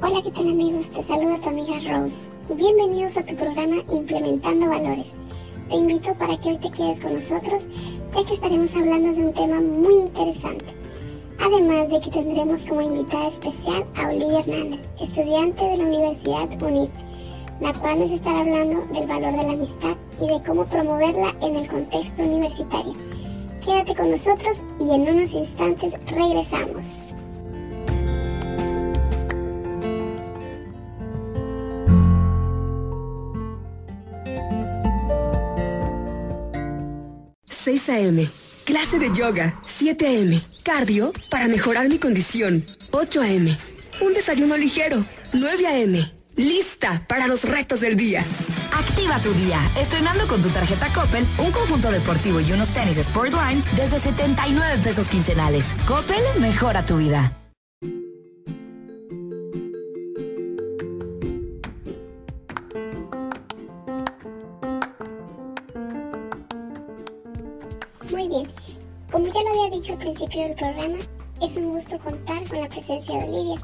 Hola, ¿qué tal amigos? Te saluda tu amiga Rose. Bienvenidos a tu programa Implementando Valores. Te invito para que hoy te quedes con nosotros, ya que estaremos hablando de un tema muy interesante. Además de que tendremos como invitada especial a Olivia Hernández, estudiante de la Universidad UNIT, la cual nos estará hablando del valor de la amistad y de cómo promoverla en el contexto universitario. Quédate con nosotros y en unos instantes regresamos. ...6 a.m. Clase de yoga. 7 a.m. Cardio para mejorar mi condición. 8 a.m. Un desayuno ligero. 9 a.m. Lista para los retos del día. Activa tu día, estrenando con tu tarjeta Coppel un conjunto deportivo y unos tenis Sportline desde 79 pesos quincenales. Coppel mejora tu vida. Bien, como ya lo había dicho al principio del programa, es un gusto contar con la presencia de Olivia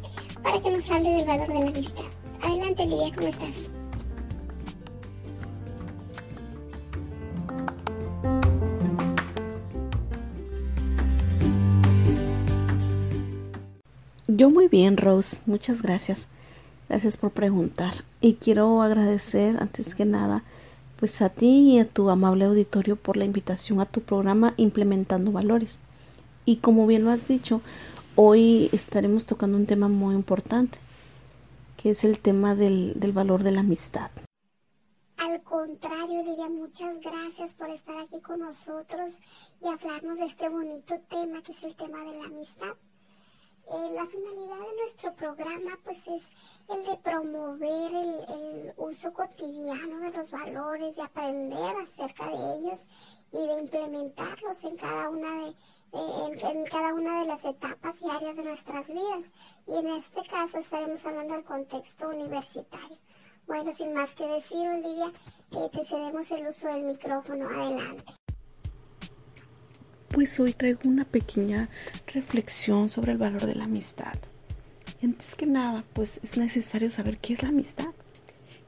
para que nos hable del valor de la amistad. Adelante Olivia, ¿cómo estás? Yo muy bien, Rose. Muchas gracias. Gracias por preguntar. Y quiero agradecer antes que nada pues a ti y a tu amable auditorio por la invitación a tu programa Implementando Valores. Y como bien lo has dicho, hoy estaremos tocando un tema muy importante, que es el tema del, del valor de la amistad. Al contrario, Lidia, muchas gracias por estar aquí con nosotros y hablarnos de este bonito tema que es el tema de la amistad. Eh, la finalidad de nuestro programa pues es el de promover uso cotidiano de los valores, de aprender acerca de ellos y de implementarlos en cada una de, eh, en, en, cada una de las etapas y áreas de nuestras vidas. Y en este caso estaremos hablando del contexto universitario. Bueno, sin más que decir, Olivia, eh, te cedemos el uso del micrófono. Adelante pues hoy traigo una pequeña reflexión sobre el valor de la amistad. Y antes que nada, pues es necesario saber qué es la amistad.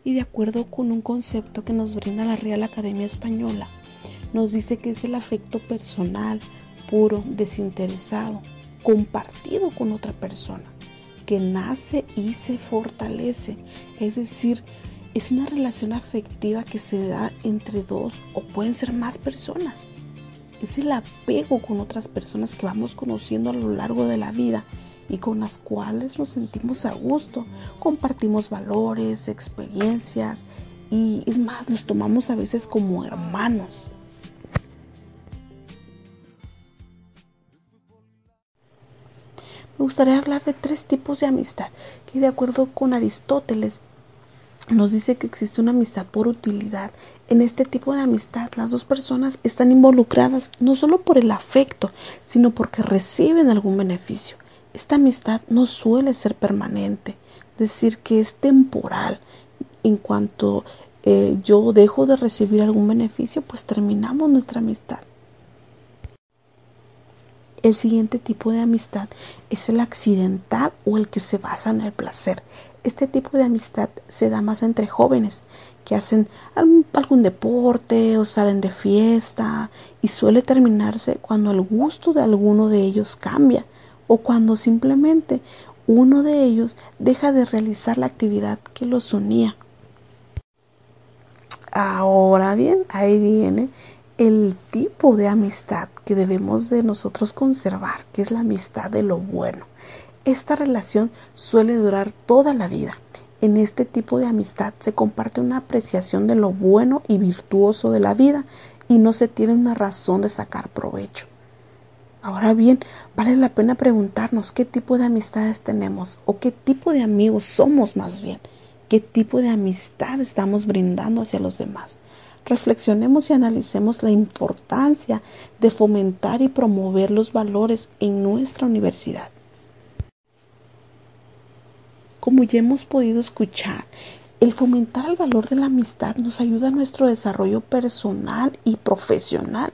Y de acuerdo con un concepto que nos brinda la Real Academia Española, nos dice que es el afecto personal, puro, desinteresado, compartido con otra persona, que nace y se fortalece. Es decir, es una relación afectiva que se da entre dos o pueden ser más personas es el apego con otras personas que vamos conociendo a lo largo de la vida y con las cuales nos sentimos a gusto, compartimos valores, experiencias y es más, los tomamos a veces como hermanos. Me gustaría hablar de tres tipos de amistad que de acuerdo con Aristóteles nos dice que existe una amistad por utilidad. En este tipo de amistad las dos personas están involucradas no solo por el afecto, sino porque reciben algún beneficio. Esta amistad no suele ser permanente, decir que es temporal. En cuanto eh, yo dejo de recibir algún beneficio, pues terminamos nuestra amistad. El siguiente tipo de amistad es el accidental o el que se basa en el placer. Este tipo de amistad se da más entre jóvenes que hacen algún, algún, deporte o salen de fiesta y suele terminarse cuando el gusto de alguno de ellos cambia o cuando simplemente uno de ellos deja de realizar la actividad que los unía. Ahora bien, ahí viene el tipo de amistad que debemos de nosotros conservar, que es la amistad de lo bueno. Esta relación suele durar toda la vida. En este tipo de amistad se comparte una apreciación de lo bueno y virtuoso de la vida y no se tiene una razón de sacar provecho. Ahora bien, vale la pena preguntarnos qué tipo de amistades tenemos o qué tipo de amigos somos más bien, qué tipo de amistad estamos brindando hacia los demás. Reflexionemos y analicemos la importancia de fomentar y promover los valores en nuestra universidad como ya hemos podido escuchar, el fomentar el valor de la amistad nos ayuda a nuestro desarrollo personal y profesional.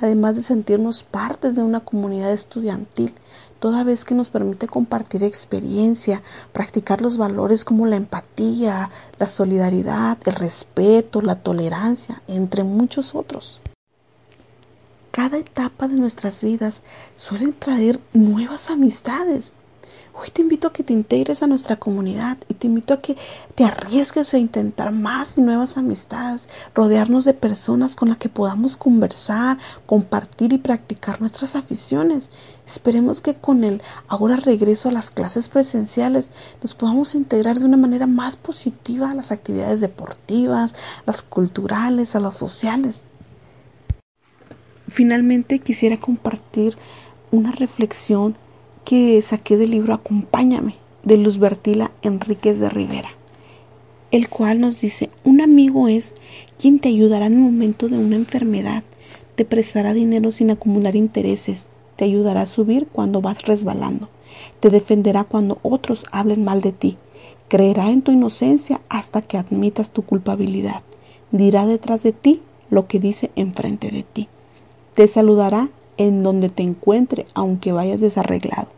Además de sentirnos partes de una comunidad estudiantil, toda vez que nos permite compartir experiencia, practicar los valores como la empatía, la solidaridad, el respeto, la tolerancia, entre muchos otros. Cada etapa de nuestras vidas suele traer nuevas amistades, Hoy te invito a que te integres a nuestra comunidad y te invito a que te arriesgues a intentar más nuevas amistades, rodearnos de personas con las que podamos conversar, compartir y practicar nuestras aficiones. Esperemos que con el ahora regreso a las clases presenciales nos podamos integrar de una manera más positiva a las actividades deportivas, las culturales, a las sociales. Finalmente quisiera compartir una reflexión que saqué del libro Acompáñame de Luz Bertila Enríquez de Rivera, el cual nos dice, un amigo es quien te ayudará en el momento de una enfermedad, te prestará dinero sin acumular intereses, te ayudará a subir cuando vas resbalando, te defenderá cuando otros hablen mal de ti, creerá en tu inocencia hasta que admitas tu culpabilidad, dirá detrás de ti lo que dice enfrente de ti, te saludará en donde te encuentre aunque vayas desarreglado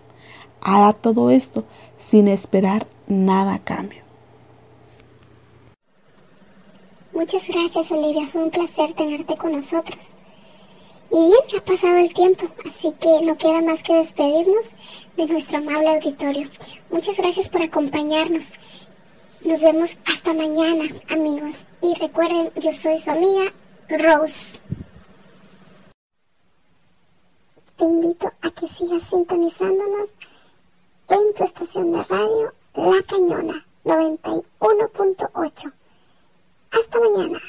hará todo esto sin esperar nada a cambio. Muchas gracias Olivia, fue un placer tenerte con nosotros. Y bien, ha pasado el tiempo, así que no queda más que despedirnos de nuestro amable auditorio. Muchas gracias por acompañarnos. Nos vemos hasta mañana, amigos. Y recuerden, yo soy su amiga Rose. Te invito a que sigas sintonizándonos en tu estación de radio La Cañona 91.8. Hasta mañana.